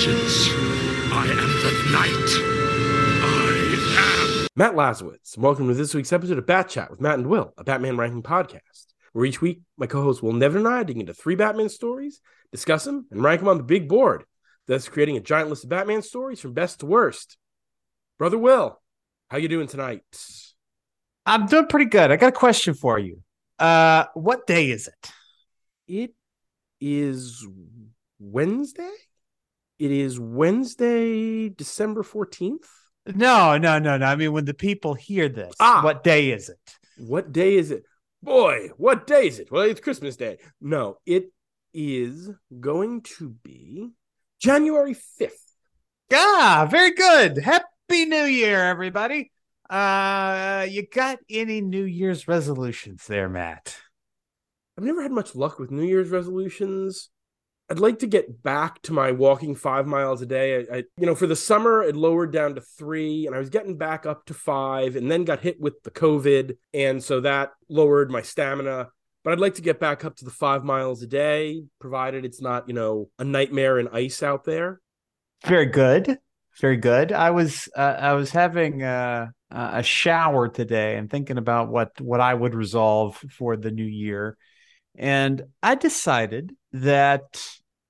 vengeance. I am the knight. I am. Matt Lazowitz, and welcome to this week's episode of Bat Chat with Matt and Will, a Batman ranking podcast, where each week my co-host Will Nevin and I dig into three Batman stories, discuss them, and rank them on the big board, thus creating a giant list of Batman stories from best to worst. Brother Will, how you doing tonight? I'm doing pretty good. I got a question for you. Uh, what day is it? It is Wednesday. It is Wednesday, December 14th. No, no, no, no. I mean, when the people hear this, Ah. what day is it? What day is it? Boy, what day is it? Well, it's Christmas Day. No, it is going to be January 5th. Ah, very good. Happy New Year, everybody. Uh, you got any New Year's resolutions there, Matt? I've never had much luck with New Year's resolutions. I'd like to get back to my walking five miles a day. I, I, you know, for the summer, it lowered down to three, and I was getting back up to five, and then got hit with the COVID, and so that lowered my stamina. But I'd like to get back up to the five miles a day, provided it's not, you know, a nightmare and ice out there. Very good. Very good. I was uh, I was having a shower today and thinking about what what I would resolve for the new year, and I decided that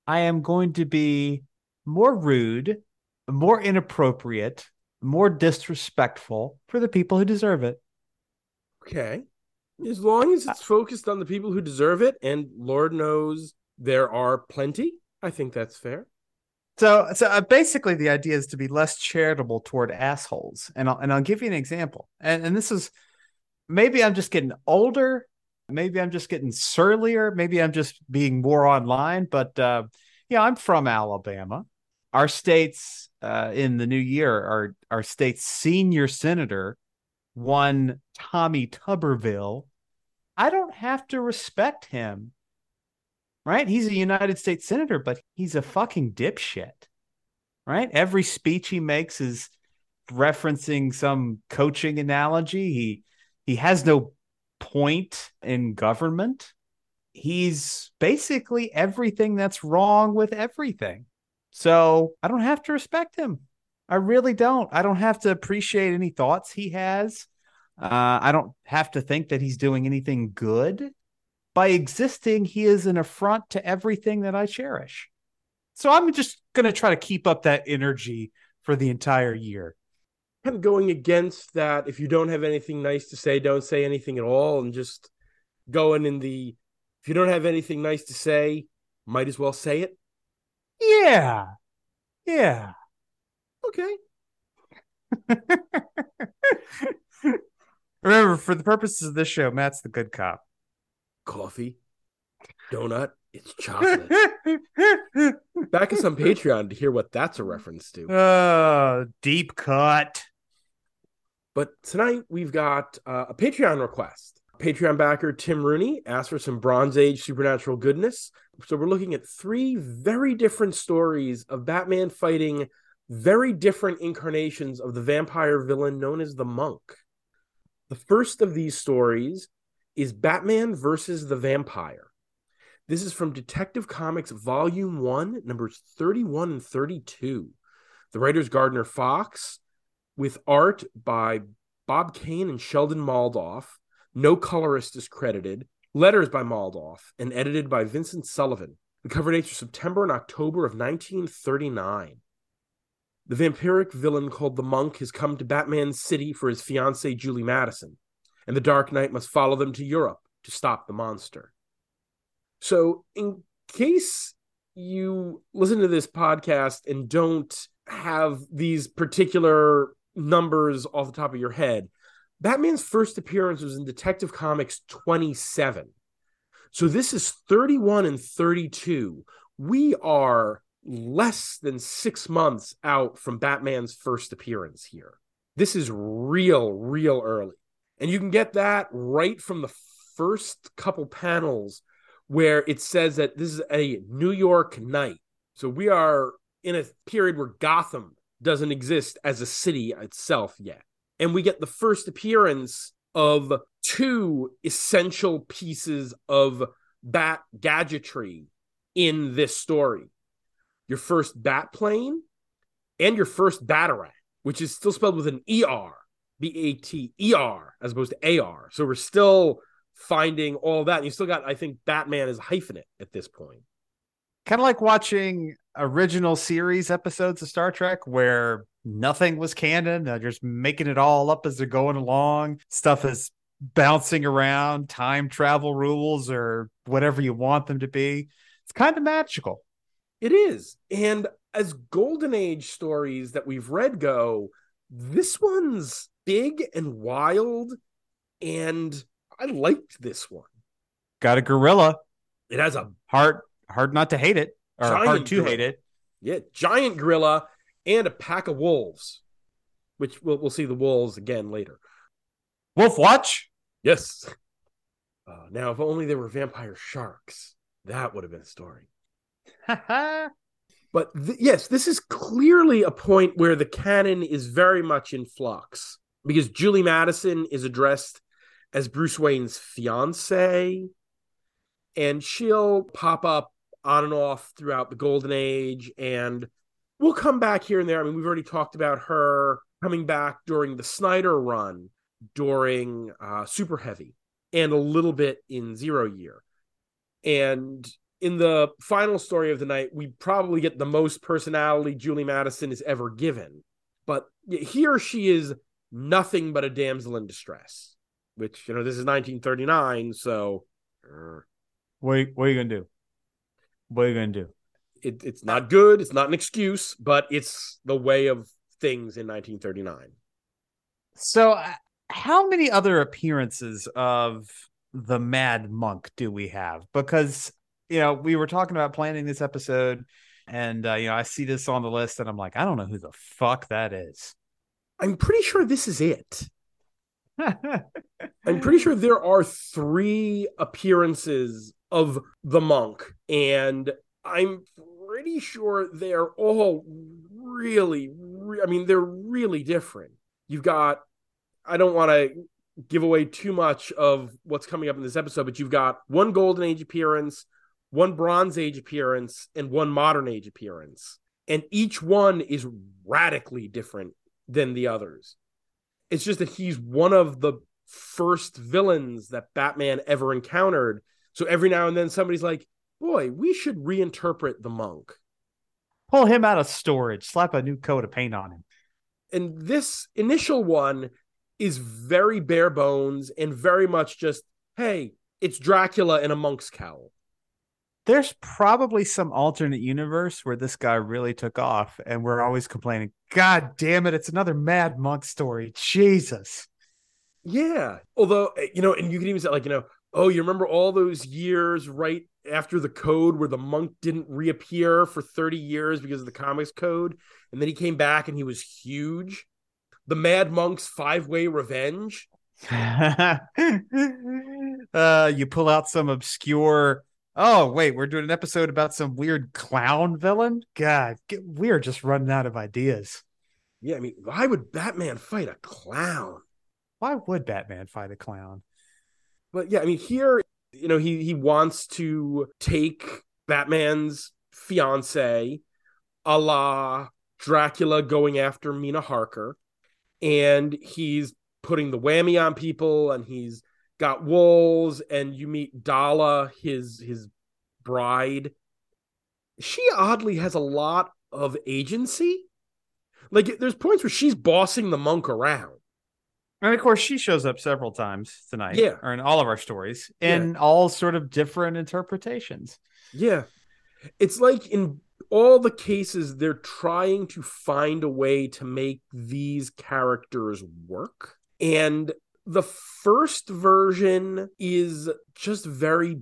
I am going to be more rude, more inappropriate, more disrespectful for the people who deserve it. Okay. As long as it's focused on the people who deserve it, and Lord knows there are plenty, I think that's fair. So, so uh, basically, the idea is to be less charitable toward assholes, and I'll and I'll give you an example. And and this is maybe I'm just getting older, maybe I'm just getting surlier, maybe I'm just being more online. But uh, yeah, I'm from Alabama. Our state's uh, in the new year, our our state's senior senator, one Tommy Tuberville. I don't have to respect him right? He's a United States senator, but he's a fucking dipshit, right? Every speech he makes is referencing some coaching analogy. He he has no point in government. He's basically everything that's wrong with everything. So I don't have to respect him. I really don't. I don't have to appreciate any thoughts he has. Uh, I don't have to think that he's doing anything good by existing, he is an affront to everything that I cherish. So I'm just going to try to keep up that energy for the entire year. Kind of going against that, if you don't have anything nice to say, don't say anything at all, and just going in the if you don't have anything nice to say, might as well say it. Yeah. Yeah. Okay. Remember, for the purposes of this show, Matt's the good cop. Coffee, donut, it's chocolate. Back us on Patreon to hear what that's a reference to. Oh, deep cut. But tonight we've got uh, a Patreon request. Patreon backer Tim Rooney asked for some Bronze Age supernatural goodness. So we're looking at three very different stories of Batman fighting very different incarnations of the vampire villain known as the Monk. The first of these stories is Batman versus the Vampire. This is from Detective Comics Volume 1, numbers 31 and 32. The writers Gardner Fox, with art by Bob Kane and Sheldon Moldoff. No colorist is credited. Letters by Moldoff and edited by Vincent Sullivan. The cover dates are September and October of 1939. The vampiric villain called the Monk has come to Batman's city for his fiancee Julie Madison, and the Dark Knight must follow them to Europe to stop the monster. So, in case you listen to this podcast and don't have these particular numbers off the top of your head, Batman's first appearance was in Detective Comics 27. So this is 31 and 32. We are less than six months out from Batman's first appearance here. This is real, real early. And you can get that right from the first couple panels where it says that this is a New York night. So we are in a period where Gotham doesn't exist as a city itself yet. And we get the first appearance of two essential pieces of bat gadgetry in this story. your first bat plane, and your first batarang, which is still spelled with an ER, B A T E R, as opposed to AR. So we're still finding all that. And you still got, I think, Batman is hyphenate at this point. Kind of like watching original series episodes of Star Trek where nothing was canon. They're just making it all up as they're going along. Stuff is bouncing around, time travel rules or whatever you want them to be. It's kind of magical. It is. And as golden age stories that we've read go, this one's big and wild and I liked this one. Got a gorilla. It has a hard hard not to hate it or hard to gorilla. hate it. Yeah, giant gorilla and a pack of wolves, which we'll we'll see the wolves again later. Wolf Watch. Yes. Uh, now, if only there were vampire sharks, that would have been a story. but th- yes, this is clearly a point where the canon is very much in flux because Julie Madison is addressed as Bruce Wayne's fiance, and she'll pop up on and off throughout the Golden Age, and we'll come back here and there. I mean, we've already talked about her coming back during the Snyder run, during uh, Superheavy, and a little bit in Zero Year. And in the final story of the night, we probably get the most personality Julie Madison is ever given. But here she is nothing but a damsel in distress which you know this is 1939 so what, what are you gonna do what are you gonna do? It, it's not good it's not an excuse but it's the way of things in 1939 so uh, how many other appearances of the mad monk do we have? Because you know we were talking about planning this episode and uh, you know i see this on the list and i'm like i don't know who the fuck that is. I'm pretty sure this is it. I'm pretty sure there are three appearances of the monk, and I'm pretty sure they're all really, re- I mean, they're really different. You've got, I don't want to give away too much of what's coming up in this episode, but you've got one Golden Age appearance, one Bronze Age appearance, and one Modern Age appearance. And each one is radically different than the others. It's just that he's one of the first villains that Batman ever encountered. So every now and then somebody's like, boy, we should reinterpret the monk. Pull him out of storage, slap a new coat of paint on him. And this initial one is very bare bones and very much just, hey, it's Dracula in a monk's cowl. There's probably some alternate universe where this guy really took off and we're always complaining god damn it it's another mad monk story. Jesus. Yeah. Although eh, you know and you can even say like you know oh you remember all those years right after the code where the monk didn't reappear for 30 years because of the comics code and then he came back and he was huge the mad monk's five-way revenge uh you pull out some obscure Oh, wait, we're doing an episode about some weird clown villain? God, get, we are just running out of ideas. Yeah, I mean, why would Batman fight a clown? Why would Batman fight a clown? But yeah, I mean, here, you know, he he wants to take Batman's fiance, a la Dracula going after Mina Harker, and he's putting the whammy on people, and he's got wolves, and you meet Dala, his his bride. She oddly has a lot of agency. Like there's points where she's bossing the monk around. And of course, she shows up several times tonight. Yeah. Or in all of our stories in yeah. all sort of different interpretations. Yeah. It's like in all the cases, they're trying to find a way to make these characters work. And the first version is just very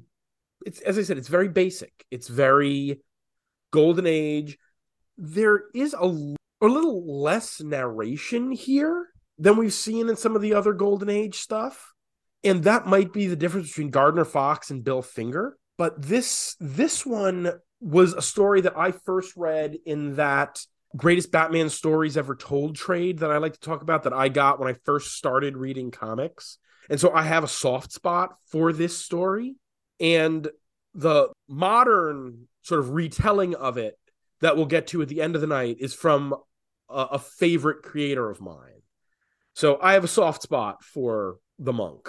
it's as I said, it's very basic. It's very golden age. There is a, a little less narration here than we've seen in some of the other golden age stuff. And that might be the difference between Gardner Fox and Bill Finger. But this this one was a story that I first read in that greatest Batman stories ever told trade that I like to talk about that I got when I first started reading comics. And so I have a soft spot for this story. And the modern sort of retelling of it that we'll get to at the end of the night is from a, a favorite creator of mine. So I have a soft spot for the monk.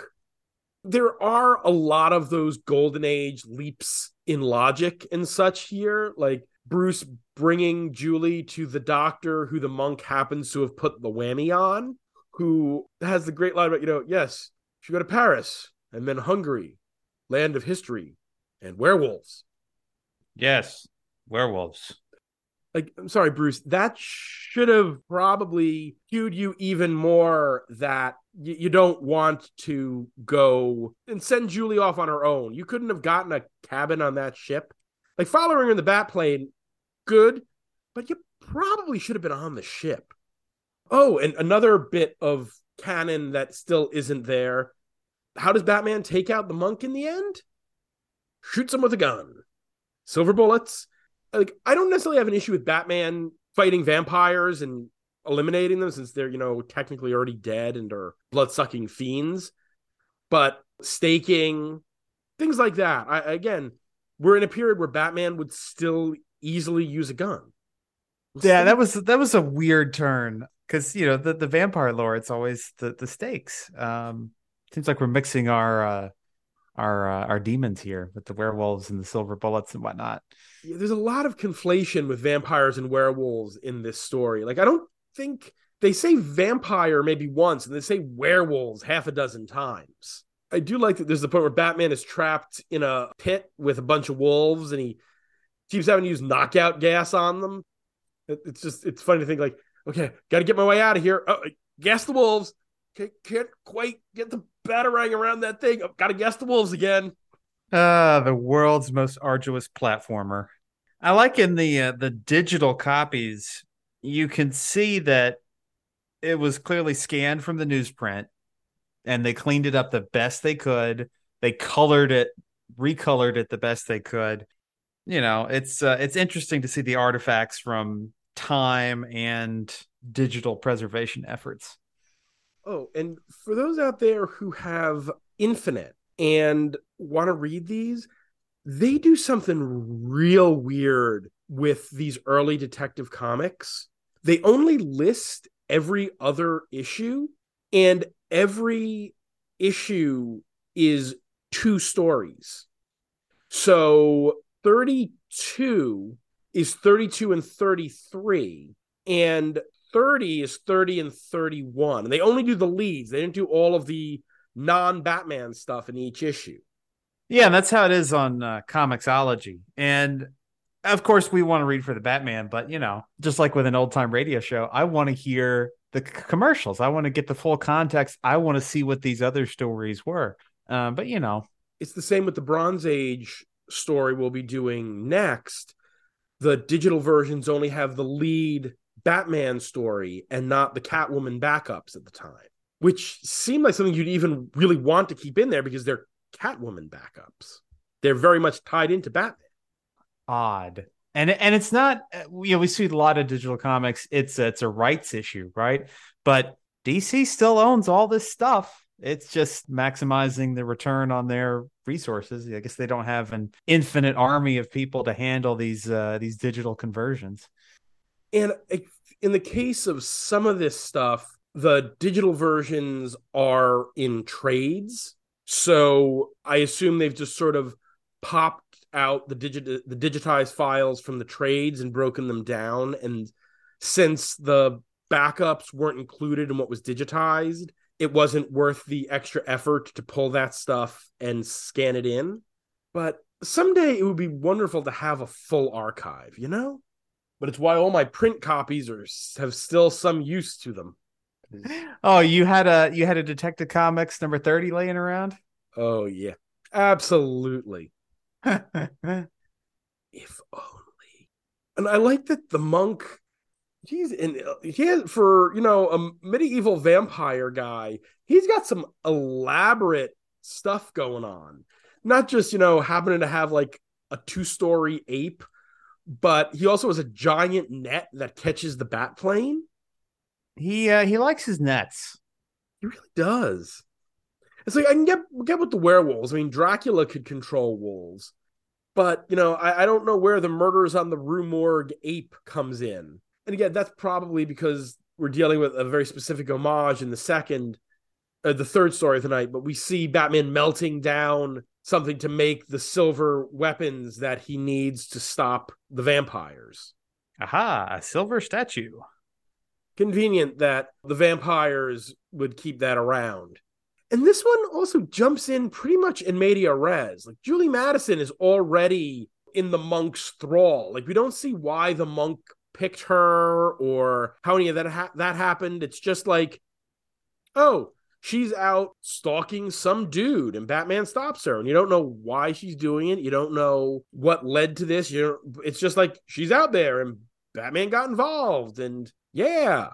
There are a lot of those golden age leaps in logic and such here, like Bruce bringing Julie to the doctor who the monk happens to have put the whammy on, who has the great line about, you know, yes, she go to Paris and then Hungary, land of history and werewolves. Yes, werewolves. Like, I'm sorry, Bruce, that should have probably cued you even more that y- you don't want to go and send Julie off on her own. You couldn't have gotten a cabin on that ship. Like, following her in the bat plane, good, but you probably should have been on the ship. Oh, and another bit of canon that still isn't there. How does Batman take out the monk in the end? Shoots him with a gun. Silver bullets. Like, I don't necessarily have an issue with Batman fighting vampires and eliminating them since they're, you know, technically already dead and are blood sucking fiends. But staking, things like that. I, again, we're in a period where Batman would still easily use a gun. Yeah, that was that was a weird turn because you know the, the vampire lore it's always the the stakes. Um, seems like we're mixing our uh, our uh, our demons here with the werewolves and the silver bullets and whatnot. Yeah, there's a lot of conflation with vampires and werewolves in this story. Like I don't think they say vampire maybe once and they say werewolves half a dozen times. I do like that there's the point where Batman is trapped in a pit with a bunch of wolves and he keeps having to use knockout gas on them. It's just it's funny to think like, okay, got to get my way out of here. Oh, gas the wolves. Okay, can't quite get the batarang around that thing. Oh, got to guess the wolves again. Uh, the world's most arduous platformer. I like in the uh, the digital copies, you can see that it was clearly scanned from the newsprint, and they cleaned it up the best they could. They colored it, recolored it the best they could. You know, it's uh, it's interesting to see the artifacts from time and digital preservation efforts. Oh, and for those out there who have Infinite and want to read these, they do something real weird with these early detective comics. They only list every other issue, and every issue is two stories. So 32 is 32 and 33 and 30 is 30 and 31 and they only do the leads. They didn't do all of the non-batman stuff in each issue. Yeah and that's how it is on uh, comiXology. And of course we want to read for the batman but you know just like with an old-time radio show i want to hear the c- commercials. I want to get the full context. I want to see what these other stories were. Um, but you know. It's the same with the bronze age story we'll be doing next. The digital versions only have the lead Batman story and not the Catwoman backups at the time, which seemed like something you'd even really want to keep in there because they're Catwoman backups. They're very much tied into Batman. Odd. And and it's not you know we see a lot of digital comics it's it's a rights issue, right? But DC still owns all this stuff. It's just maximizing the return on their resources. I guess they don't have an infinite army of people to handle these uh, these digital conversions. And in the case of some of this stuff, the digital versions are in trades. So I assume they've just sort of popped out the digit the digitized files from the trades and broken them down. And since the backups weren't included in what was digitized, it wasn't worth the extra effort to pull that stuff and scan it in. But someday it would be wonderful to have a full archive, you know? But it's why all my print copies are have still some use to them. Oh, you had a you had a Detective Comics number 30 laying around? Oh yeah. Absolutely. if only. And I like that the monk He's in he has for you know a medieval vampire guy. He's got some elaborate stuff going on. Not just you know happening to have like a two story ape, but he also has a giant net that catches the bat plane. He uh, he likes his nets. He really does. It's like I can get get with the werewolves. I mean, Dracula could control wolves, But you know, I, I don't know where the murders on the Rue Morgue ape comes in. And again, that's probably because we're dealing with a very specific homage in the second, uh, the third story tonight. But we see Batman melting down something to make the silver weapons that he needs to stop the vampires. Aha, a silver statue. Convenient that the vampires would keep that around. And this one also jumps in pretty much in media res. Like Julie Madison is already in the monk's thrall. Like we don't see why the monk picked her or how any of that ha- that happened. It's just like, oh, she's out stalking some dude and Batman stops her and you don't know why she's doing it. You don't know what led to this. You it's just like she's out there and Batman got involved and yeah.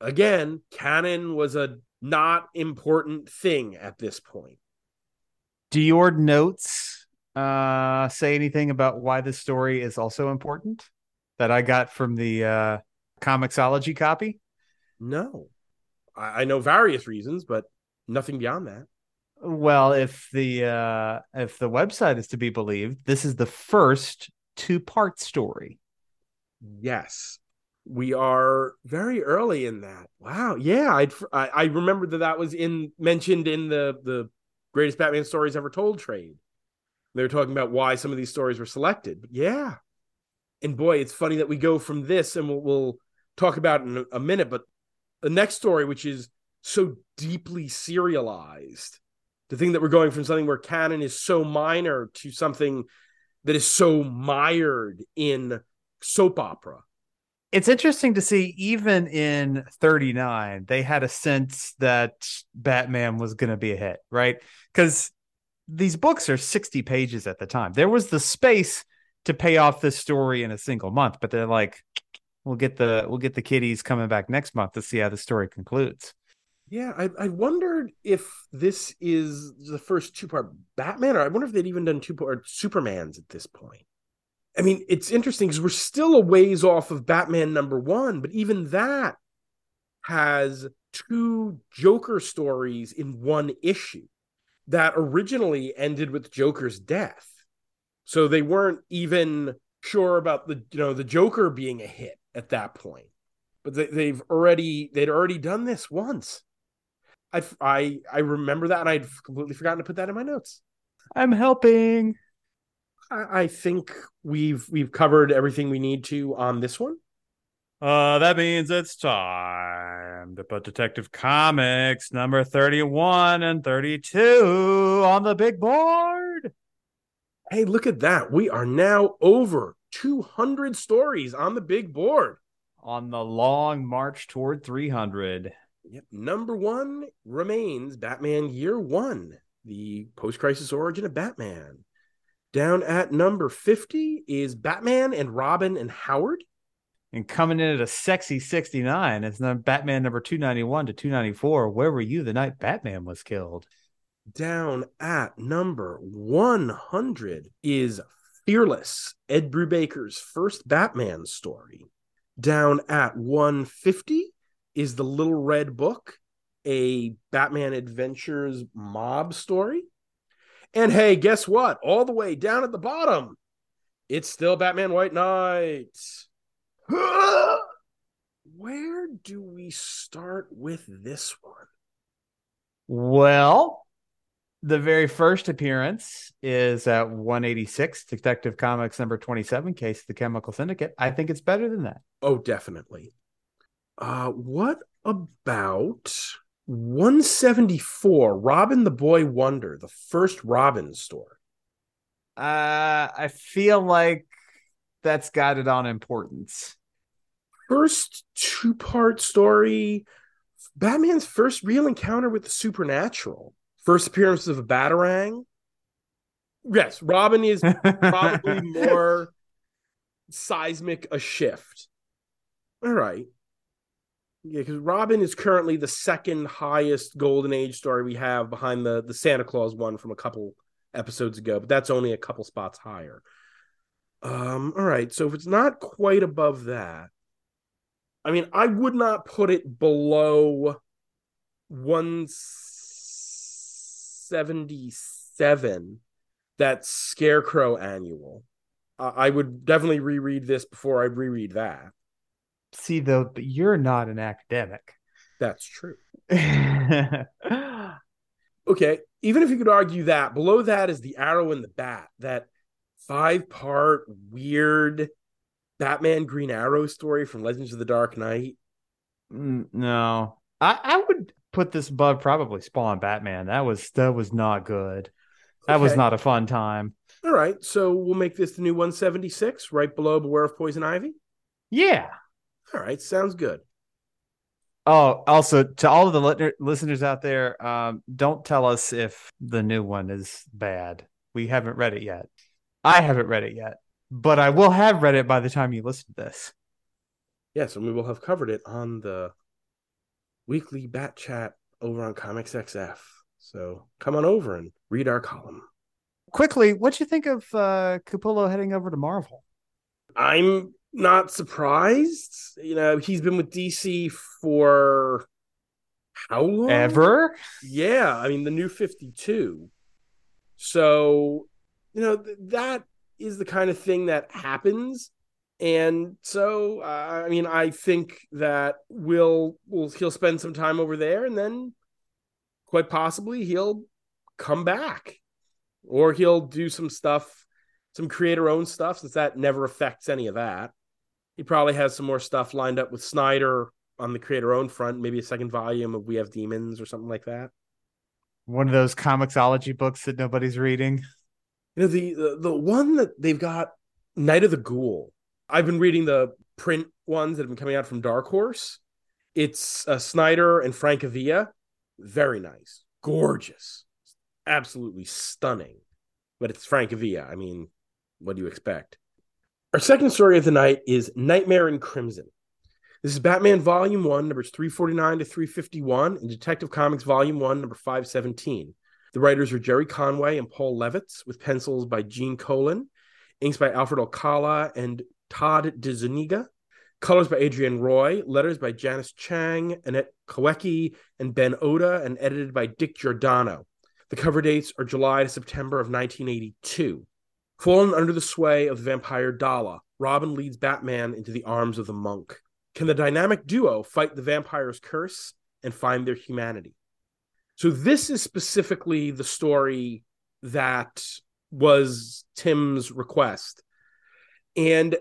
Again, canon was a not important thing at this point. Do your notes uh, say anything about why this story is also important that I got from the uh, Comixology copy? No, I, I know various reasons, but nothing beyond that. Well, if the uh, if the website is to be believed, this is the first two part story. Yes, we are very early in that. Wow. Yeah, I'd, I I remember that that was in mentioned in the the greatest Batman stories ever told trade. They were talking about why some of these stories were selected. But yeah, and boy, it's funny that we go from this, and we'll, we'll talk about in a minute. But the next story, which is so deeply serialized, the thing that we're going from something where canon is so minor to something that is so mired in soap opera. It's interesting to see even in 39 they had a sense that batman was going to be a hit right? Because these books are 60 pages at the time. There was the space to pay off this story in a single month but they're like we'll get the we'll get the kiddies coming back next month to see how the story concludes. Yeah i, I wondered if this is the first two part batman or i wonder if they'd even done two part supermans at this point. I mean, it's interesting because we're still a ways off of Batman number one, but even that has two Joker stories in one issue that originally ended with Joker's death. So they weren't even sure about the you know the Joker being a hit at that point. But they, have already they'd already done this once. I I I remember that and I'd completely forgotten to put that in my notes. I'm helping. I think we've we've covered everything we need to on this one. Uh, that means it's time to put Detective Comics number 31 and 32 on the big board. Hey, look at that. We are now over 200 stories on the big board. On the long march toward 300. Yep. Number one remains Batman Year One, the post crisis origin of Batman. Down at number 50 is Batman and Robin and Howard. And coming in at a sexy 69, it's Batman number 291 to 294. Where were you the night Batman was killed? Down at number 100 is Fearless, Ed Brubaker's first Batman story. Down at 150 is The Little Red Book, a Batman Adventures mob story. And hey, guess what? All the way down at the bottom, it's still Batman White Knight. Where do we start with this one? Well, the very first appearance is at 186, Detective Comics number 27, Case of the Chemical Syndicate. I think it's better than that. Oh, definitely. Uh, what about 174 Robin the Boy Wonder, the first Robin story. Uh, I feel like that's got it on importance. First two part story Batman's first real encounter with the supernatural. First appearance of a Batarang. Yes, Robin is probably more seismic a shift. All right. Yeah, because Robin is currently the second highest Golden Age story we have behind the the Santa Claus one from a couple episodes ago, but that's only a couple spots higher. Um, all right, so if it's not quite above that, I mean, I would not put it below 177, that Scarecrow annual. Uh, I would definitely reread this before I reread that. See, though, but you're not an academic. That's true. okay, even if you could argue that below that is the Arrow and the Bat, that five part weird Batman Green Arrow story from Legends of the Dark Knight. No, I, I would put this above probably Spawn Batman. That was that was not good. That okay. was not a fun time. All right, so we'll make this the new 176, right below Beware of Poison Ivy. Yeah. All right, sounds good. Oh, also to all of the listeners out there, um, don't tell us if the new one is bad. We haven't read it yet. I haven't read it yet, but I will have read it by the time you listen to this. Yes, and we will have covered it on the weekly bat chat over on Comics XF. So come on over and read our column. Quickly, what do you think of uh, Capullo heading over to Marvel? I'm not surprised. You know, he's been with DC for how long? Ever? Yeah, I mean the new 52. So, you know, th- that is the kind of thing that happens. And so, uh, I mean, I think that will will he'll spend some time over there, and then quite possibly he'll come back, or he'll do some stuff, some creator own stuff, since that never affects any of that. He probably has some more stuff lined up with Snyder on the creator own front, maybe a second volume of We Have Demons or something like that. One of those comiXology books that nobody's reading. You know, the, the the one that they've got Night of the Ghoul. I've been reading the print ones that have been coming out from Dark Horse. It's uh, Snyder and Francavilla. Very nice, gorgeous, absolutely stunning. But it's Francavilla. I mean, what do you expect? Our second story of the night is Nightmare in Crimson. This is Batman Volume 1, numbers 349 to 351, and Detective Comics Volume 1, number 517. The writers are Gerry Conway and Paul Levitz, with pencils by Gene Colan, inks by Alfred Alcala and Todd DeZuniga, colors by Adrienne Roy, letters by Janice Chiang, Annette Kawecki, and Ben Oda, and edited by Dick Giordano. The cover dates are July to September of 1982. Fallen under the sway of the vampire Dala, Robin leads Batman into the arms of the monk. Can the dynamic duo fight the vampire's curse and find their humanity? So, this is specifically the story that was Tim's request. And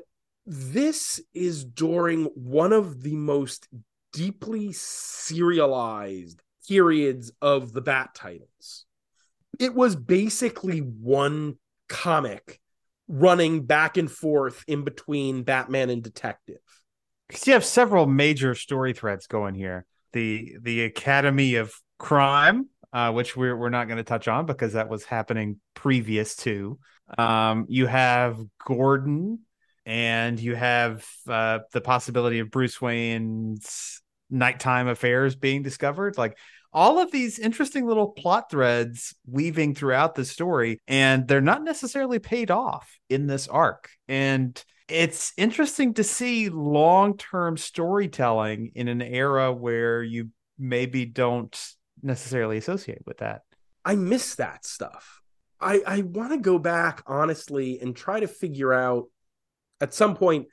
this is during one of the most deeply serialized periods of the Bat titles. It was basically one comic running back and forth in between Batman and Detective. Because you have several major story threads going here. The the Academy of Crime, uh, which we're we're not going to touch on because that was happening previous to. Um, you have Gordon, and you have uh, the possibility of Bruce Wayne's nighttime affairs being discovered. Like all of these interesting little plot threads weaving throughout the story, and they're not necessarily paid off in this arc. And it's interesting to see long term storytelling in an era where you maybe don't necessarily associate with that. I miss that stuff. I, I want to go back honestly and try to figure out at some point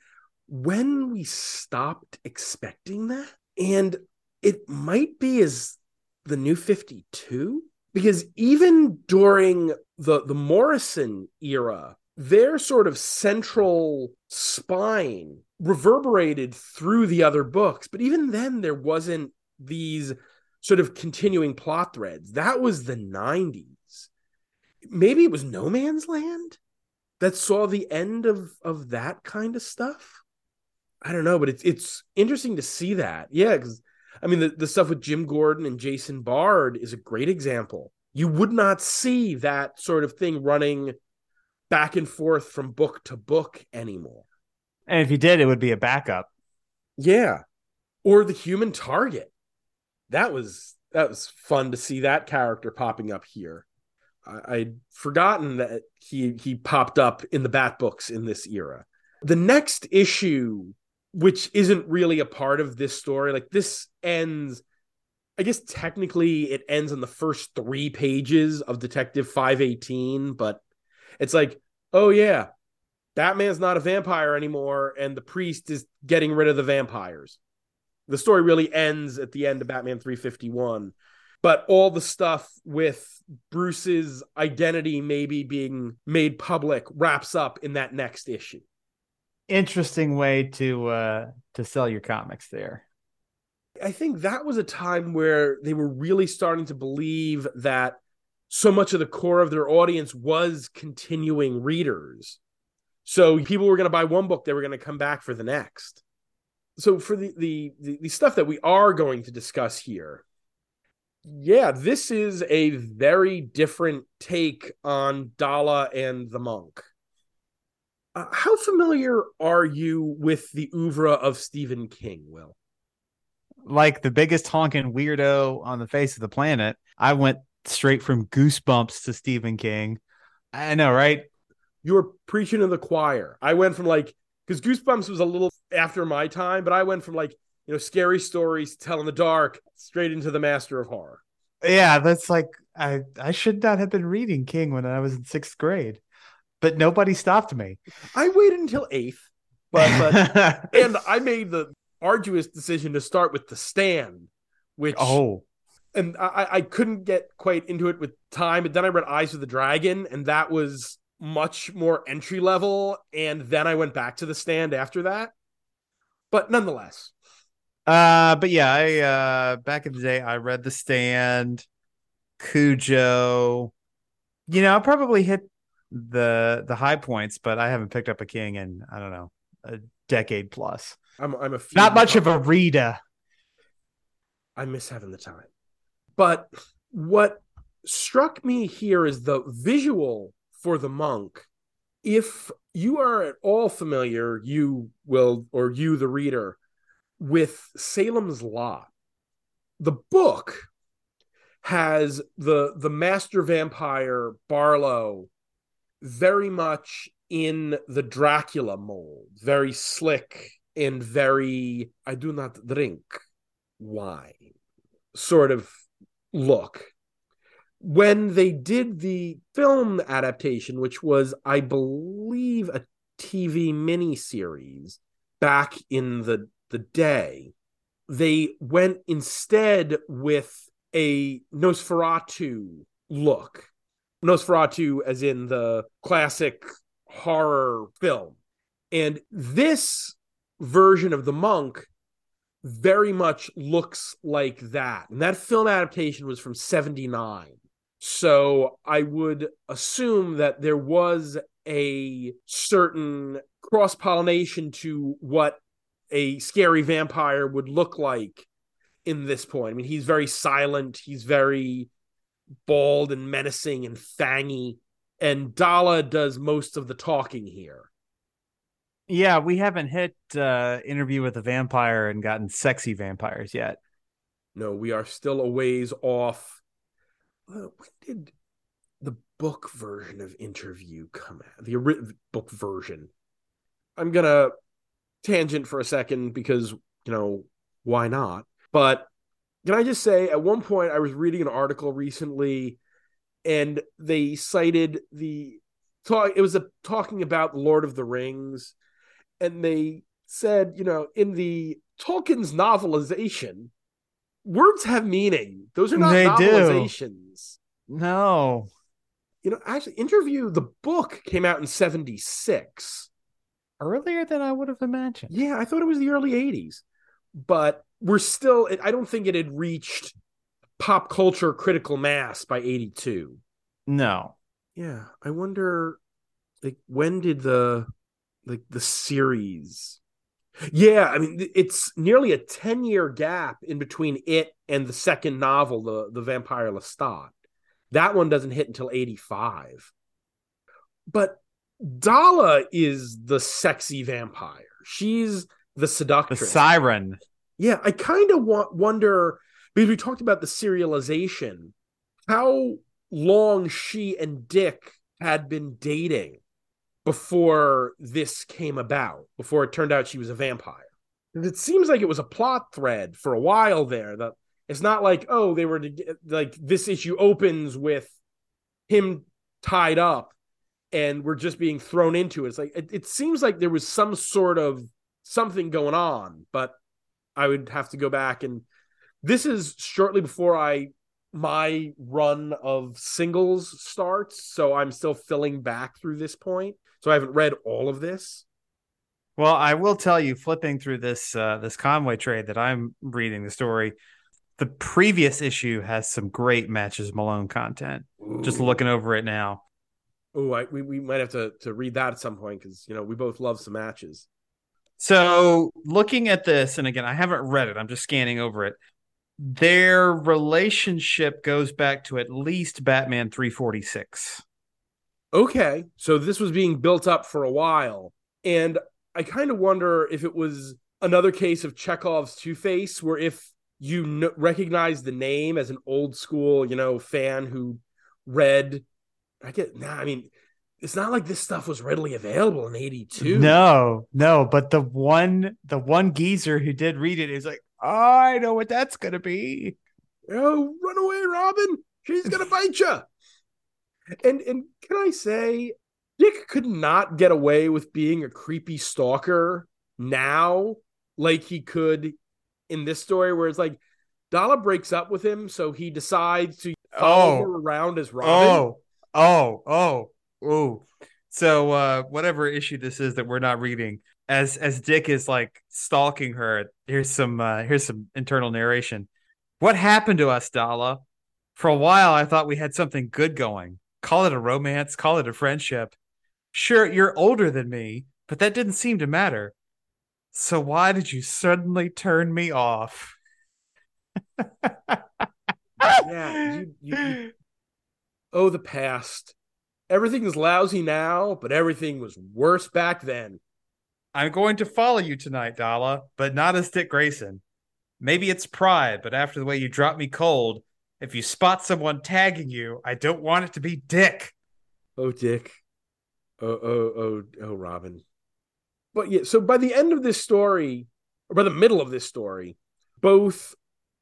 when we stopped expecting that. And it might be as the new 52 because even during the the Morrison era their sort of central spine reverberated through the other books but even then there wasn't these sort of continuing plot threads that was the 90s maybe it was no man's land that saw the end of of that kind of stuff i don't know but it's it's interesting to see that yeah because I mean, the, the stuff with Jim Gordon and Jason Bard is a great example. You would not see that sort of thing running back and forth from book to book anymore. And if you did, it would be a backup. Yeah. Or the human target. That was that was fun to see that character popping up here. I, I'd forgotten that he he popped up in the Bat books in this era. The next issue which isn't really a part of this story. Like this ends, I guess technically it ends on the first three pages of Detective 518, but It's like, oh yeah, Batman's not a vampire anymore, and the priest is getting rid of the vampires. The story really ends at the end of Batman 351. But all the stuff with Bruce's identity maybe being made public wraps up in that next issue. Interesting way to uh to sell your comics there. I think that was a time where they were really starting to believe that so much of the core of their audience was continuing readers. So people were going to buy one book, they were going to come back for the next. So for the, the the the stuff that we are going to discuss here, yeah, this is a very different take on Dala and the monk. Uh, how familiar are you with the oeuvre of Stephen King, Will? Like the biggest honking weirdo on the face of the planet, I went straight from Goosebumps to Stephen King. I know, right? You were preaching to the choir. I went from like because Goosebumps was a little after my time, but I went from like you know scary stories, tell in the dark, straight into the Master of Horror. Yeah, that's like I I should not have been reading King when I was in sixth grade, but nobody stopped me. I waited until eighth, but but and I made the arduous decision to start with the Stand, which oh and I, I couldn't get quite into it with time, but then I read Eyes of the Dragon, and that was much more entry level. And then I went back to the stand after that. But nonetheless. Uh but yeah, I uh back in the day I read The Stand, Cujo. You know, I probably hit the the high points, but I haven't picked up a king in I don't know, a decade plus. I'm I'm a Not much of a reader. I miss having the time. But what struck me here is the visual for the monk. If you are at all familiar, you will, or you, the reader, with Salem's Lot, the book has the the master vampire Barlow very much in the Dracula mold, very slick and very I do not drink wine sort of look. When they did the film adaptation, which was, I believe, a TV miniseries back in the, the day, they went instead with a Nosferatu look. Nosferatu, as in the classic horror film. And this version of the monk very much looks like that. And that film adaptation was from 79. So I would assume that there was a certain cross pollination to what a scary vampire would look like in this point. I mean, he's very silent, he's very bald and menacing and fangy. And Dala does most of the talking here. Yeah, we haven't hit uh interview with a vampire and gotten sexy vampires yet. No, we are still a ways off. When did the book version of interview come out? The book version. I'm gonna tangent for a second because you know why not? But can I just say, at one point, I was reading an article recently, and they cited the talk. It was a talking about Lord of the Rings and they said, you know, in the Tolkien's novelization, words have meaning. Those are not They do. novelizations. No. You know, actually, interview the book came out in '76. Earlier than I would have imagined. Yeah, I thought it was the early '80s, but we're still. I don't think it had reached pop culture critical mass by '82. No. Yeah, I wonder, like, when did the like the series? Yeah, I mean, it's nearly a ten year gap in between it and the second novel, the the Vampire Lestat. That one doesn't hit until eighty five. But Dala is the sexy vampire. She's the seductress. The siren. Yeah, I kind of wa- wonder because we talked about the serialization, how long she and Dick had been dating before this came about, before it turned out she was a vampire. It seems like it was a plot thread for a while there. That it's not like oh they were to get, like this issue opens with him tied up and we're just being thrown into it. It's like it, it seems like there was some sort of something going on, but I would have to go back and this is shortly before I my run of singles starts, so I'm still filling back through this point. So I haven't read all of this. Well, I will tell you, flipping through this uh, this Conway trade that I'm reading the story, the previous issue has some great matches Malone content. Ooh. Just looking over it now. Oh, we we might have to to read that at some point because you know we both love some matches. So looking at this, and again, I haven't read it. I'm just scanning over it. Their relationship goes back to at least Batman 346. Okay, so this was being built up for a while, and I kind of wonder if it was another case of Chekhov's Two Face, where if you n- recognize the name as an old school, you know, fan who read, I get, nah, I mean, it's not like this stuff was readily available in 82 no no but the one the one geezer who did read it is like oh, i know what that's gonna be. Oh run away robin. She's gonna bite you and and can i say dick could not get away with being a creepy stalker now like he could in this story where it's like Dala breaks up with him so he decides to follow oh. her around as robin. Oh oh oh Oh, so uh, whatever issue this is that we're not reading, as as Dick is like stalking her, here's some uh, here's some internal narration. What happened to us, Dala? For a while, I thought we had something good going. Call it a romance, call it a friendship. Sure, you're older than me, but that didn't seem to matter. So why did you suddenly turn me off? yeah, you, you, you, oh, the past everything is lousy now, but everything was worse back then. I'm going to follow you tonight, Dala, but not as Dick Grayson. Maybe it's pride, but after the way you dropped me cold, if you spot someone tagging you, I don't want it to be Dick. Oh, Dick. Oh, oh, oh, oh, Robin. But yeah, so by the end of this story, or by the middle of this story, both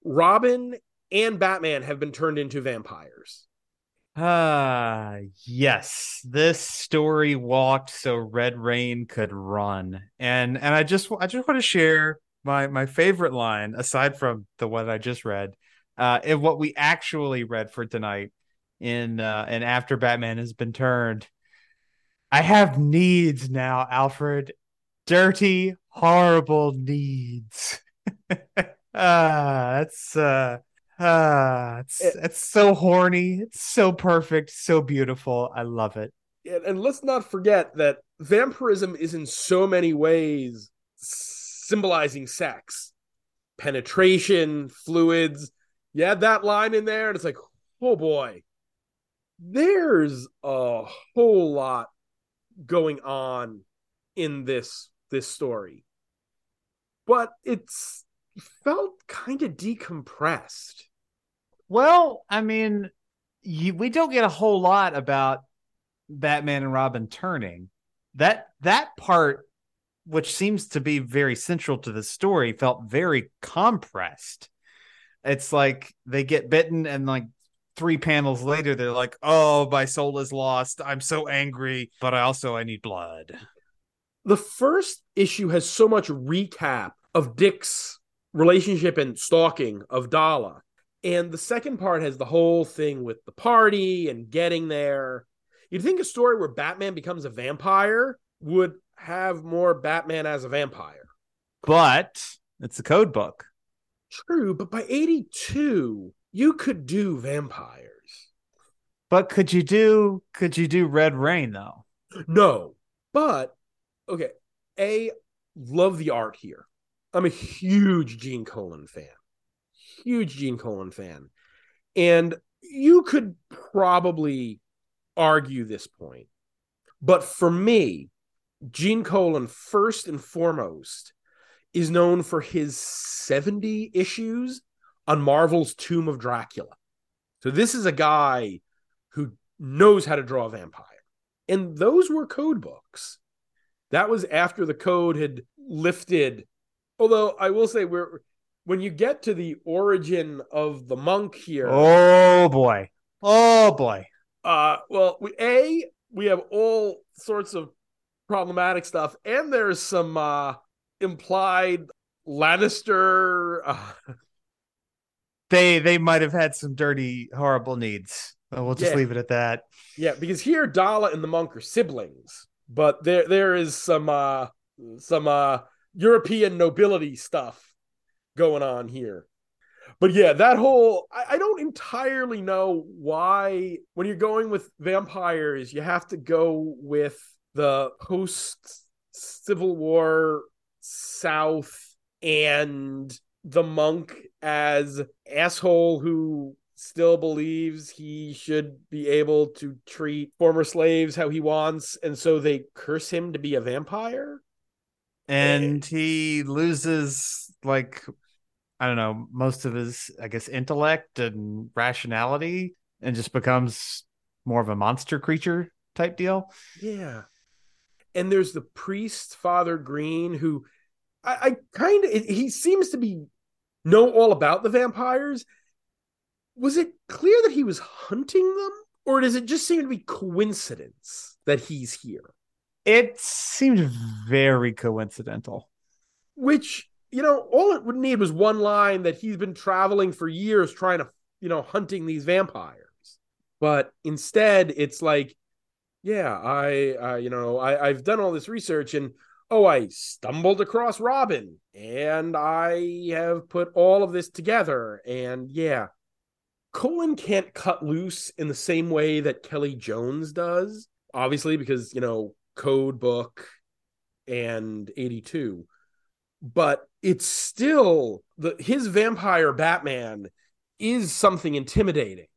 Robin and Batman have been turned into vampires. Ah, uh, yes. This story walked so Red Rain could run. And and I just I just want to share my my favorite line aside from the one I just read. Uh and what we actually read for tonight in uh and after Batman has been turned. I have needs now, Alfred. Dirty, horrible needs. ah, that's uh Ah, it's it, it's so horny. It's so perfect, so beautiful. I love it. And let's not forget that vampirism is in so many ways symbolizing sex, penetration, fluids. You add that line in there, and it's like, oh boy, there's a whole lot going on in this this story. But it's felt kind of decompressed. Well, I mean, you, we don't get a whole lot about Batman and Robin turning. That that part, which seems to be very central to the story, felt very compressed. It's like they get bitten and like three panels later they're like, "Oh, my soul is lost. I'm so angry, but I also I need blood." The first issue has so much recap of Dick's relationship and stalking of Dala. And the second part has the whole thing with the party and getting there. You'd think a story where Batman becomes a vampire would have more Batman as a vampire. But it's a code book. True, but by 82, you could do vampires. But could you do could you do Red Rain though? No. But okay, A love the art here. I'm a huge Gene Colan fan. Huge Gene Colan fan. And you could probably argue this point. But for me, Gene Colan, first and foremost, is known for his 70 issues on Marvel's Tomb of Dracula. So this is a guy who knows how to draw a vampire. And those were code books. That was after the code had lifted Although I will say we're when you get to the origin of the monk here. Oh boy. Oh boy. Uh well, we, A we have all sorts of problematic stuff, and there's some uh implied Lannister. Uh, they they might have had some dirty, horrible needs. We'll just Yeah. leave it at that. yeah, because here Dala and the monk are siblings, but there there is some uh some uh European nobility stuff going on here. But yeah, that whole I, I don't entirely know why when you're going with vampires, you have to go with the post Civil War South and the monk as asshole who still believes he should be able to treat former slaves how he wants and so they curse him to be a vampire And he loses like I don't know, most of his I guess intellect and rationality and just becomes more of a monster creature type deal. yeah. And there's the priest father green who i, I kind of he seems to be know all about the vampires. Was it clear that he was hunting them? Or does it just seem to be coincidence that he's here It seemed very coincidental. which you know all it would need was one line that he's been traveling for years trying to you know hunting these vampires but instead it's like yeah i uh, you know I, i've done all this research and oh i stumbled across robin and i have put all of this together and yeah Colan can't cut loose in the same way that Kelley Jones does obviously because you know code book and 82 but it's still the his vampire Batman is something intimidating.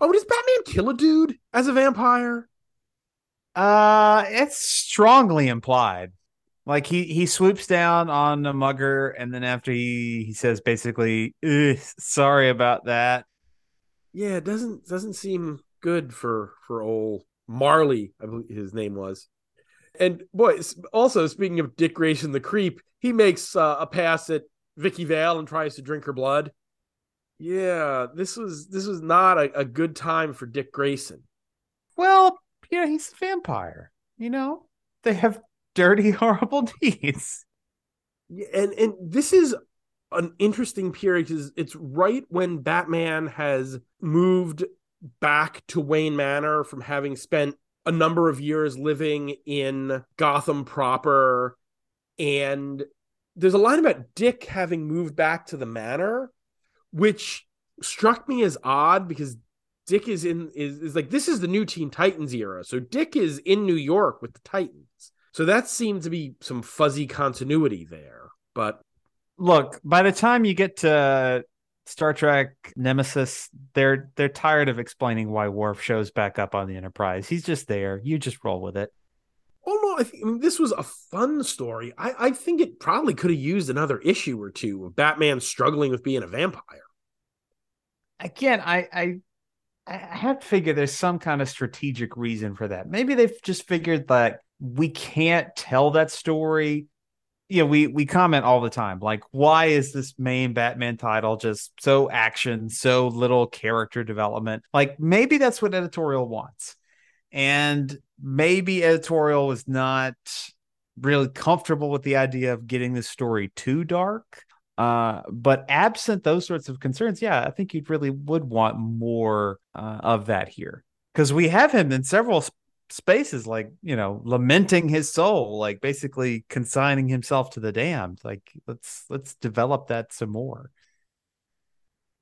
Oh, does Batman kill a dude as a vampire? Uh it's strongly implied. Like he he swoops down on a mugger and then after he he says basically, sorry about that. Yeah, it doesn't doesn't seem good for for old Marley, I believe his name was. And boy, also speaking of Dick Grayson the creep, he makes uh, a pass at Vicky Vale and tries to drink her blood. Yeah, this was this was not a, a good time for Dick Grayson. Well, you know, he's a vampire. You know, they have dirty, horrible deeds. Yeah, and and this is an interesting period because it's right when Batman has moved back to Wayne Manor from having spent a number of years living in Gotham proper, and there's a line about Dick having moved back to the manor, which struck me as odd because Dick is in is, is like this is the new Teen Titans era, so Dick is in New York with the Titans. So that seemed to be some fuzzy continuity there. But Look, by the time you get to Star Trek Nemesis, they're they're tired of explaining why Worf shows back up on the Enterprise. He's just there. You just roll with it. oh no, I, I mean this was a fun story. I, I think it probably could have used another issue or two of Batman struggling with being a vampire. Again, I I I have to figure there's some kind of strategic reason for that. Maybe they've just figured that we can't tell that story. You know, we we comment all the time, like, why is this main Batman title just so action, so little character development? Like, maybe that's what editorial wants. And maybe editorial was not really comfortable with the idea of getting the story too dark. Uh, but absent those sorts of concerns, yeah, I think you really would want more uh, of that here because we have him in several spaces, like you know, lamenting his soul, like basically consigning himself to the damned. Like let's let's develop that some more.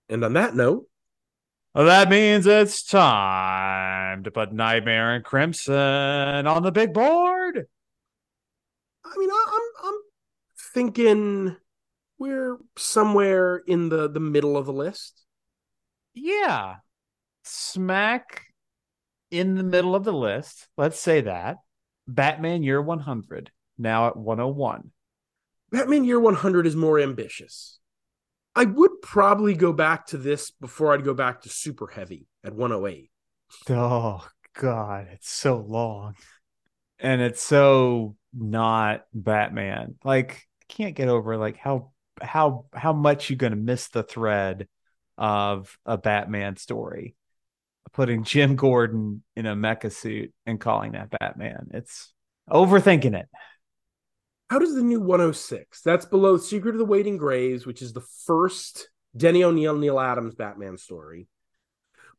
And on that note, that means it's time to put Nightmare and Crimson on the big board. I mean, I'm I'm thinking we're somewhere in the the middle of the list. Yeah. Smack in the middle of the list. Let's say that. Batman Year 100, now at 101. Batman Year 100 is more ambitious. I would probably go back to this before I'd go back to Superheavy at 108. Oh, God. It's so long. And it's so not Batman. Like, I can't get over like how how how much you're gonna miss the thread of a Batman story. Putting Jim Gordon in a mecha suit and calling that Batman. It's overthinking it. How does the new 106? That's below Secret of the Waiting Graves, which is the first Denny O'Neil, Neal Adams Batman story.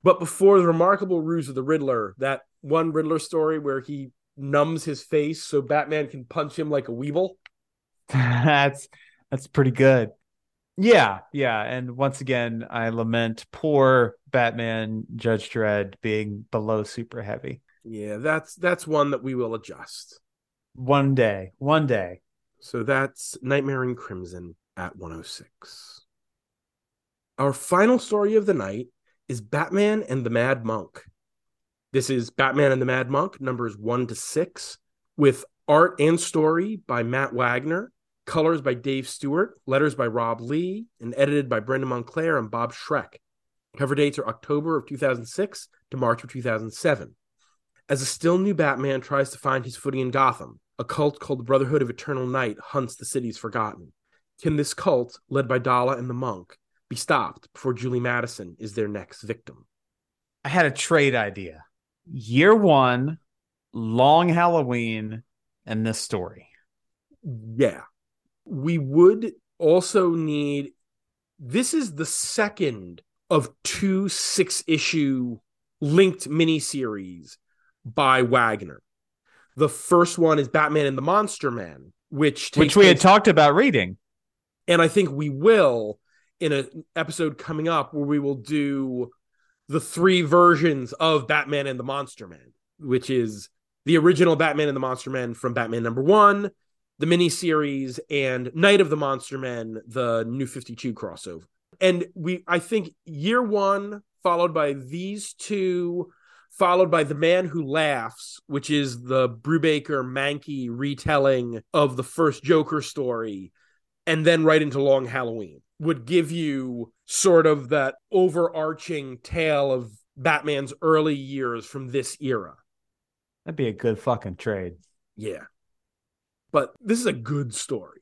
But before the remarkable ruse of the Riddler, that one Riddler story where he numbs his face so Batman can punch him like a weeble. that's that's pretty good. Yeah, yeah. And once again, I lament poor Batman Judge Dredd being below Superheavy. Yeah, that's that's one that we will adjust. One day. One day. So that's Nightmare in Crimson at 106. Our final story of the night is Batman and the Mad Monk. This is Batman and the Mad Monk, numbers one to six, with art and story by Matt Wagner colors by Dave Stewart, letters by Rob Leigh, and edited by Brandon Montclare and Bob Schreck. Cover dates are October of 2006 to March of 2007. As a still new Batman tries to find his footing in Gotham, a cult called the Brotherhood of Eternal Night hunts the city's forgotten. Can this cult, led by Dala and the monk, be stopped before Julie Madison is their next victim? I had a trade idea. Year one, long Halloween, and this story. Yeah, we would also need this is the second of two six issue linked miniseries by Wagner. The first one is Batman and the Monster Man, which which we had talked about reading, and I think we will in an episode coming up where we will do the three versions of Batman and the Monster Man, which is the original Batman and the Monster Man from Batman number one, the miniseries, and Night of the Monster Men, the New 52 crossover. And we, I think, year one, followed by these two, followed by The Man Who Laughs, which is the Brubaker Mahnke retelling of the first Joker story, and then right into Long Halloween would give you sort of that overarching tale of Batman's early years from this era. That'd be a good fucking trade. Yeah but this is a good story.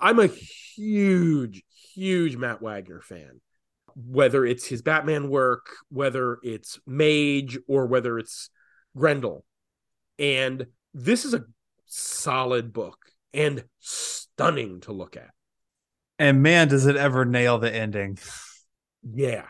I'm a huge, huge Matt Wagner fan. Whether it's his Batman work, whether it's Mage, or whether it's Grendel. And this is a solid book and stunning to look at. And man, does it ever nail the ending. Yeah.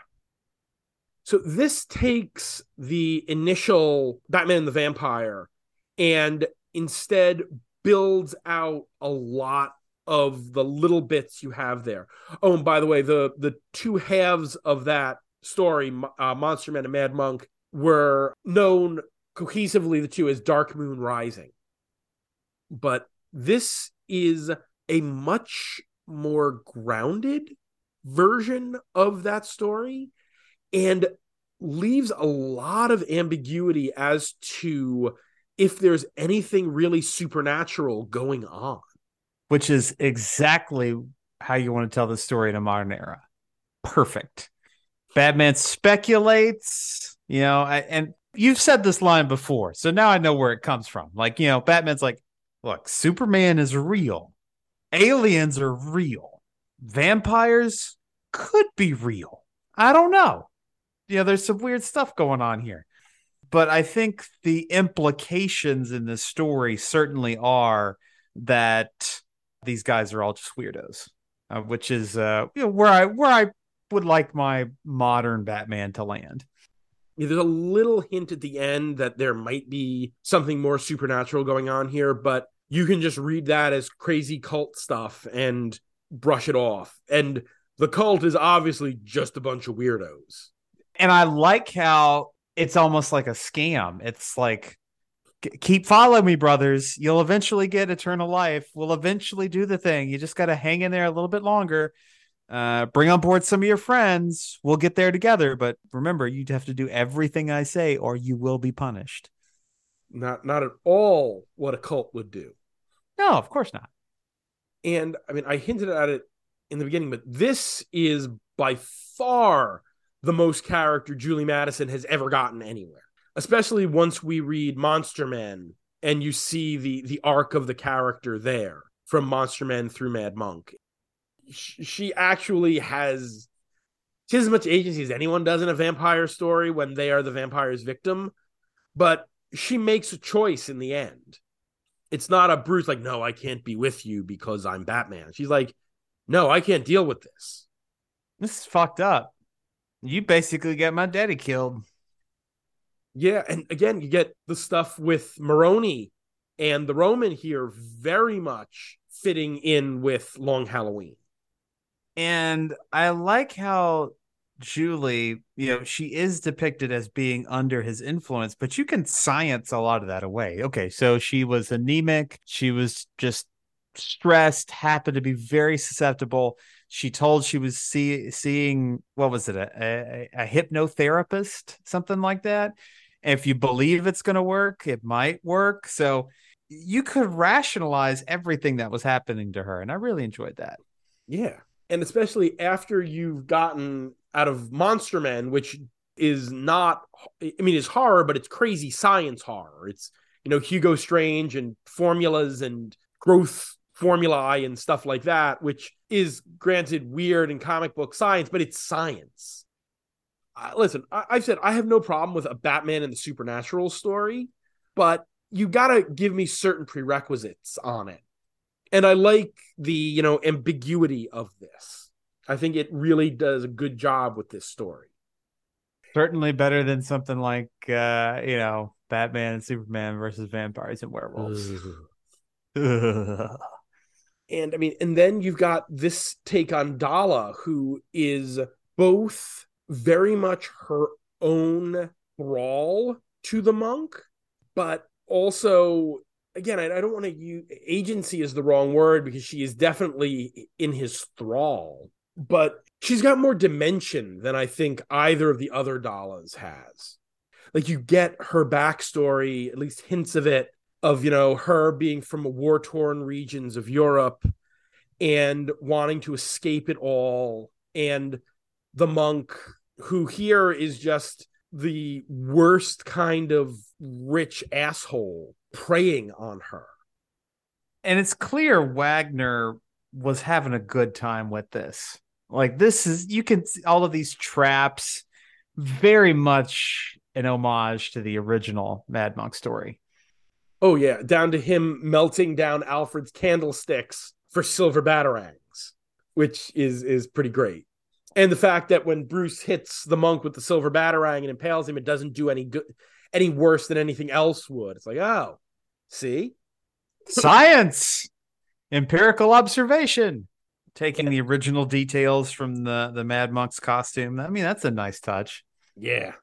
So this takes the initial Batman and the Vampire and instead builds out a lot of the little bits you have there. Oh, and by the way, the the two halves of that story, uh, Monster Man and Mad Monk, were known cohesively the two as Dark Moon Rising. But this is a much more grounded version of that story and leaves a lot of ambiguity as to if there's anything really supernatural going on. Which is exactly how you want to tell the story in a modern era. Perfect. Batman speculates, you know, and you've said this line before, so now I know where it comes from. Like, you know, Batman's like, look, Superman is real, aliens are real, vampires could be real. I don't know. You know, there's some weird stuff going on here but I think the implications in this story certainly are that these guys are all just weirdos, uh, which is uh, you know, where I where I would like my modern Batman to land. Yeah, there's a little hint at the end that there might be something more supernatural going on here, but you can just read that as crazy cult stuff and brush it off. And the cult is obviously just a bunch of weirdos. And I like how it's almost like a scam. It's like keep following me, brothers. You'll eventually get eternal life. We'll eventually do the thing. You just got to hang in there a little bit longer. Uh, bring on board some of your friends. We'll get there together. But remember, you have to do everything I say, or you will be punished. Not, not at all what a cult would do. No, of course not. And I mean, I hinted at it in the beginning, but this is by far the most character Julie Madison has ever gotten anywhere. Especially once we read Monster Men and you see the the arc of the character there from Monster Men through Mad Monk. She actually has she has as much agency as anyone does in a vampire story when they are the vampire's victim, but she makes a choice in the end. It's not a Bruce like, no, I can't be with you because I'm Batman. She's like, no, I can't deal with this. This is fucked up. You basically get my daddy killed. Yeah, and again, you get the stuff with Maroni and the Roman here very much fitting in with Long Halloween. And I like how Julie, you know, she is depicted as being under his influence, but you can science a lot of that away. Okay, so she was anemic, she was just stressed, happened to be very susceptible. She told she was see, seeing what was it, a, a, a hypnotherapist, something like that. If you believe it's going to work, it might work. So you could rationalize everything that was happening to her, and I really enjoyed that. Yeah, and especially after you've gotten out of Monster Men, which is not, I mean, it's horror, but it's crazy science horror. It's, you know, Hugo Strange and formulas and growth formulae and stuff like that, which is granted weird in comic book science, but it's science. Uh, listen, I- I've said I have no problem with a Batman and the supernatural story, but you got to give me certain prerequisites on it. And I like the, you know, ambiguity of this. I think it really does a good job with this story. Certainly better than something like uh, you know, Batman and Superman versus vampires and werewolves. and I mean, and then you've got this take on Dala, who is both very much her own thrall to the monk, but also, again, I, I don't want to use agency is the wrong word because she is definitely in his thrall, but she's got more dimension than I think either of the other Dalas has. Like you get her backstory, at least hints of it, of you know her being from war torn regions of Europe and wanting to escape it all, and the monk who here is just the worst kind of rich asshole preying on her. and it's clear Wagner was having a good time with this. Like this is you can see all of these traps very much an homage to the original Mad Monk story. Oh yeah, down to him melting down Alfred's candlesticks for silver batarangs, which is is pretty great. And the fact that when Bruce hits the monk with the silver batarang and impales him, it doesn't do any good, any worse than anything else would. It's like, oh, see, Science, empirical observation, taking the original details from the the Mad Monk's costume. I mean, that's a nice touch. yeah.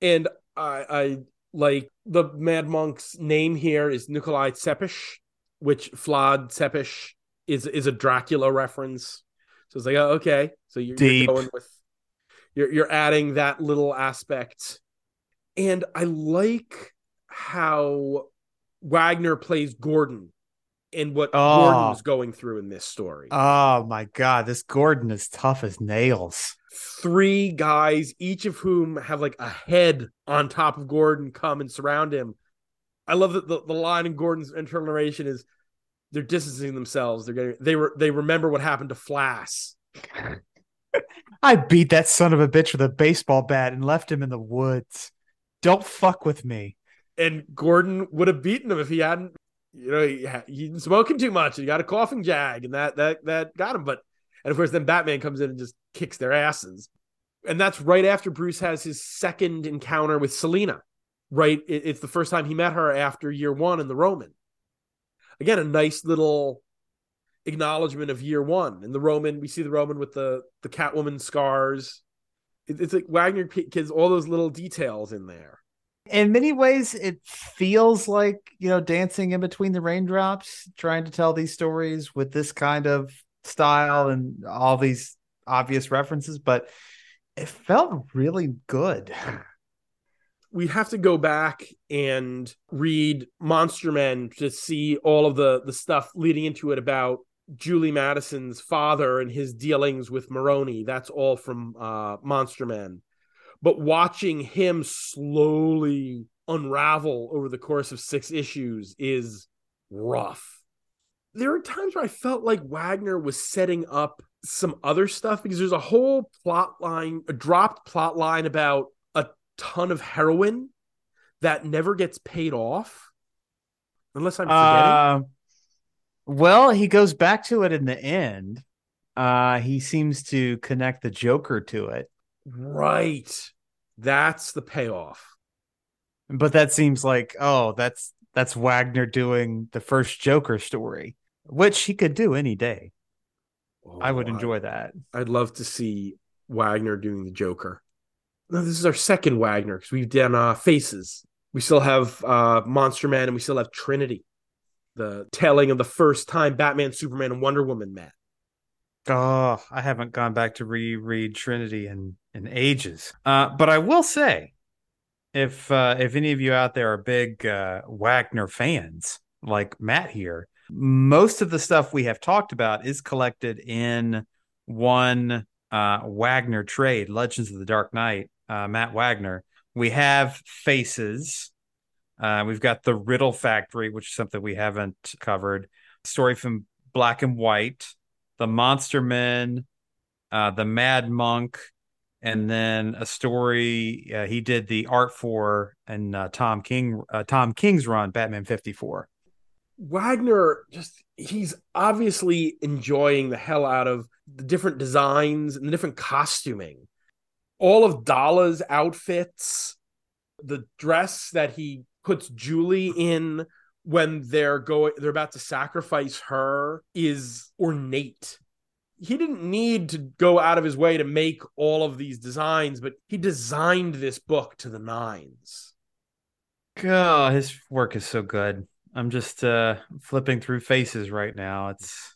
And I, I like the Mad Monk's name here is Nikolai Tepes, which Vlad Tepes is is a Dracula reference. So it's like, oh, okay, so you're, you're going with you're you're adding that little aspect, and I like how Wagner plays Gordon and what Oh. Gordon's going through in this story. Oh my god, this Gordon is tough as nails. three guys, each of whom have like a head on top of Gordon, come and surround him. I love that the, the line in Gordon's internal narration is they're distancing themselves. They're getting they were they remember what happened to Flass. I beat that son of a bitch with a baseball bat and left him in the woods. Don't fuck with me. And Gordon would have beaten him if he hadn't, you know, he, ha- smoking too much. He got a coughing jag, and that that that got him. But and of course, then Batman comes in and just kicks their asses. And that's right after Bruce has his second encounter with Selina. Right, It- it's the first time he met her after year one in the Roman. Again, a nice little acknowledgement of year one. In the Roman, we see the Roman with the the Catwoman scars. It- it's like Wagner kids, all those little details in there. In many ways, it feels like, you know, dancing in between the raindrops, trying to tell these stories with this kind of style and all these obvious references, but it felt really good. we'd have to go back and read Monster Men to see all of the the stuff leading into it about Julie Madison's father and his dealings with Maroni. That's all from uh, Monster Men. But watching him slowly unravel over the course of six issues is rough. There are times where I felt like Wagner was setting up some other stuff because there's a whole plot line, a dropped plot line about a ton of heroin that never gets paid off. Unless I'm forgetting. Uh, well, he goes back to it in the end. Uh, he seems to connect the Joker to it, right. That's the payoff. but that seems like oh, that's that's Wagner doing the first Joker story, which he could do any day. I would Oh, enjoy that. I'd love to see Wagner doing the Joker. No, this is our second Wagner because we've done uh, Faces. We still have uh, Monster Man and we still have Trinity, the telling of the first time Batman, Superman, and Wonder Woman met. Oh, I haven't gone back to reread Trinity in in ages. Uh, but I will say, if uh, if any of you out there are big uh, Wagner fans like Matt here, most of the stuff we have talked about is collected in one uh, Wagner trade, Legends of the Dark Knight. Uh, Matt Wagner. We have Faces. Uh, we've got the Riddle Factory, which is something we haven't covered. Story from Black and White the Monster Men, uh, the Mad Monk, and then a story uh, he did the art for and uh, Tom King uh, Tom King's run Batman 54. Wagner just he's obviously enjoying the hell out of the different designs and the different costuming. All of Dala's outfits, the dress that he puts Julie in when they're going they're about to sacrifice her is ornate. He didn't need to go out of his way to make all of these designs, but he designed this book to the nines. Oh, his work is so good. I'm just uh, flipping through faces right now. It's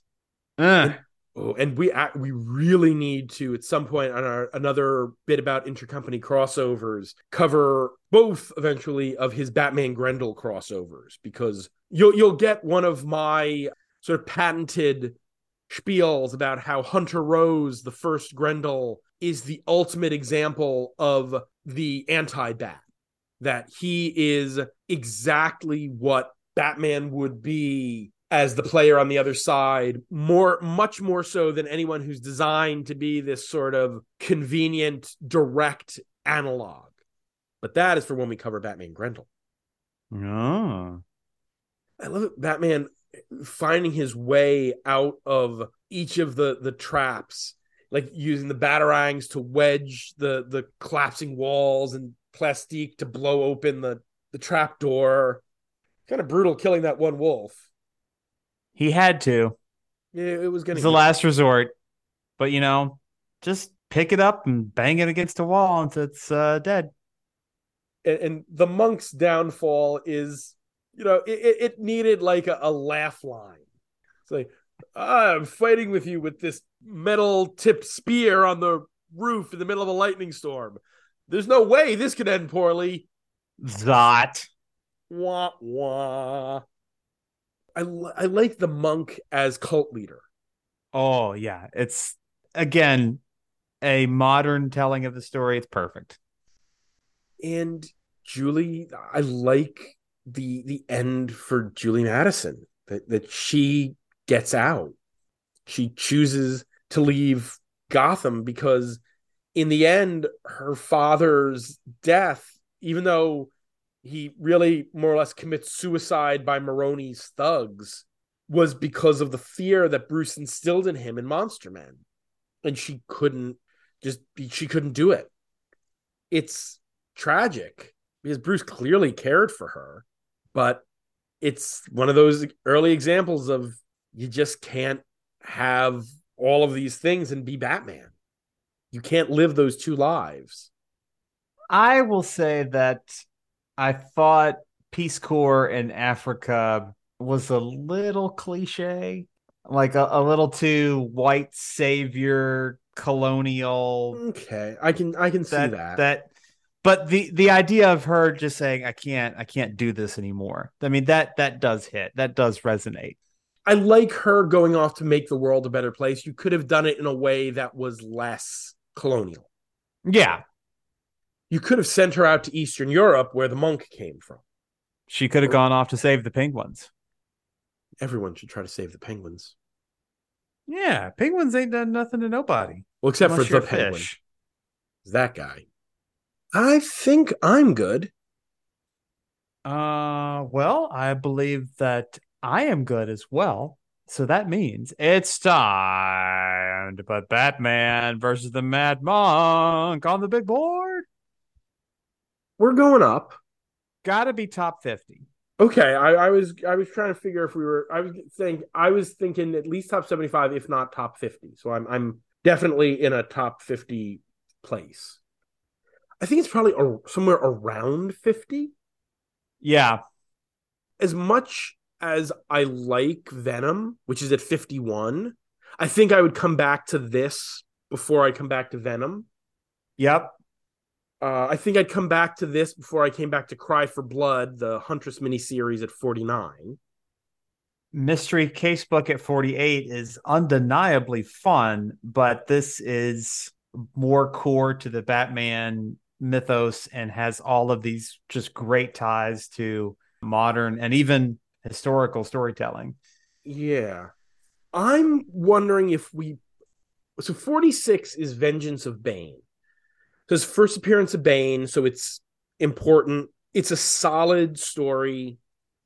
uh, Oh, and we we really need to at some point on our another bit about intercompany crossovers cover both eventually of his Batman Grendel crossovers because you'll you'll get one of my sort of patented spiels about how Hunter Rose, the first Grendel, is the ultimate example of the anti-Bat. That he is exactly what Batman would be as the player on the other side more much more so than anyone who's designed to be this sort of convenient direct analog. But that is for when we cover batman grendel. Oh. i love it. Batman finding his way out of each of the the traps like using the batarangs to wedge the the collapsing walls and plastique to blow open the the trap door. Kind of brutal killing that one wolf He had to. yeah it was gonna It's the last resort. But you know, just pick it up and bang it against a wall until it's uh, dead. and, and the monk's downfall is you know it, it- needed like a, a laugh line it's like "Ah, i'm fighting with you with this metal tipped spear on the roof in the middle of a lightning storm there's no way this could end poorly Zot. wah wah I, I like the monk as cult leader Oh yeah, it's again a modern telling of the story. It's perfect. and Julie, I like the the end for Julie Madison that that she gets out. She chooses to leave Gotham because in the end her father's death even though he really more or less commits suicide by Maroni's thugs was because of the fear that Bruce instilled in him in Monster Man and she couldn't just be, she couldn't do it. It's tragic because Bruce clearly cared for her, but it's one of those early examples of you just can't have all of these things and be Batman. You can't live those two lives. I will say that I thought Peace Corps in Africa was a little cliche, like a, a little too white savior colonial. Okay, I can I can see That, that. that but the the idea of her just saying I can't I can't do this anymore. I mean that that does hit. That does resonate. I like her going off to make the world a better place. You could have done it in a way that was less colonial. Yeah, You could have sent her out to Eastern Europe where the monk came from. she could have gone off to save the penguins. Everyone should try to save the penguins. Yeah, penguins ain't done nothing to nobody. Well, except for the you're penguin. fish. Well, except Unless for you're the a penguin. fish. Is that guy. I think I'm good. Uh, well, I believe that I am good as well. So that means it's time to put Batman versus the Mad Monk on the big board. We're going up. Gotta be top 50. Okay, I, I was I was trying to figure if we were I was saying I was thinking at least top seventy five, if not top fifty. So I'm I'm definitely in a top fifty place. I think it's probably a, somewhere around fifty. Yeah. As much as I like Venom, which is at fifty one, I think I would come back to this before I come back to Venom. Yep. Uh, I think I'd come back to this before I came back to Cry for Blood, the Huntress miniseries at 49. Mystery Casebook at 48 is undeniably fun, but this is more core to the Batman mythos and has all of these just great ties to modern and even historical storytelling. Yeah. I'm wondering if we. So 46 is Vengeance of Bane. His first appearance of Bane, so it's important. It's a solid story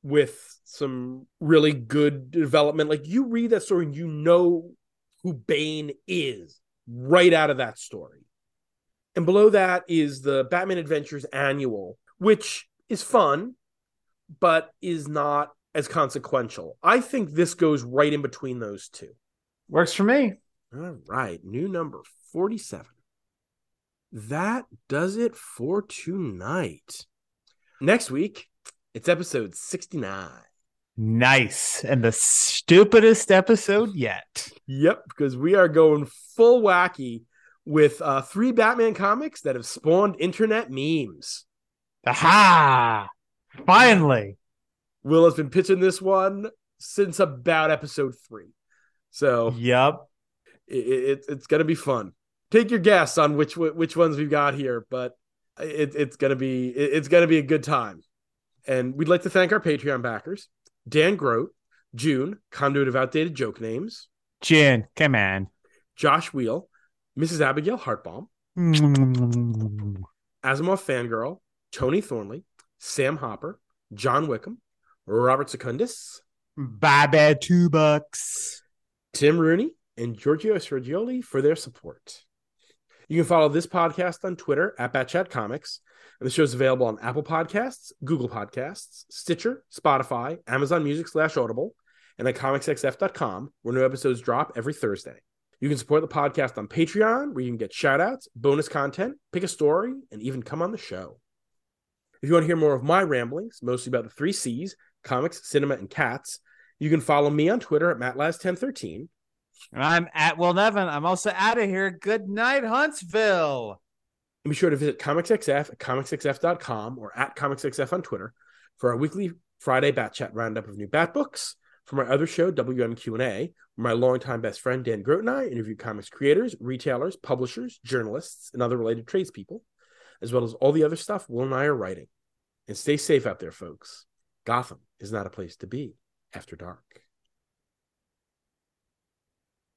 with some really good development. Like you read that story and you know who Bane is right out of that story. And below that is the Batman Adventures Annual, which is fun, but is not as consequential. I think this goes right in between those two. Works for me. All right, new number 47. That does it for tonight. Next week, it's episode 69. Nice. And the stupidest episode yet. Yep, because we are going full wacky with uh, three Batman comics that have spawned internet memes. Aha! Finally. Will has been pitching this one since about episode three. So Yep. it, it, it's going to be fun. Take your guess on which which ones we've got here, but it, it's going to be it, it's to be a good time. And we'd like to thank our Patreon backers: Dan Grote, June, conduit of outdated joke names, Jen, come on. Josh Wheel, Mrs. Abigail Hartbaum. Asimov Fangirl, Tony Thornley, Sam Hopper, John Wickham, Robert Secundus, Bye bye, two bucks. Tim Rooney, and Giorgio Sergioli for their support. You can follow this podcast on Twitter at Batchat Comics, and the show is available on Apple Podcasts, Google Podcasts, Stitcher, Spotify, Amazon Music slash Audible, and at comicsxf.com, where new episodes drop every Thursday. You can support the podcast on Patreon, where you can get shout outs, bonus content, pick a story, and even come on the show. If you want to hear more of my ramblings, mostly about the three C's comics, cinema, and cats, you can follow me on Twitter at MattLaz1013. And I'm at Will Nevin. I'm also out of here. Good night, Huntsville. Be sure to visit ComicsXF at comicsxf.com or at comicsxf on Twitter for our weekly Friday Bat Chat roundup of new Bat books. For my other show, WMQ&A, where my longtime best friend Dan Grote and I interview comics creators, retailers, publishers, journalists, and other related tradespeople, as well as all the other stuff Will and I are writing. And stay safe out there, folks. Gotham is not a place to be after dark.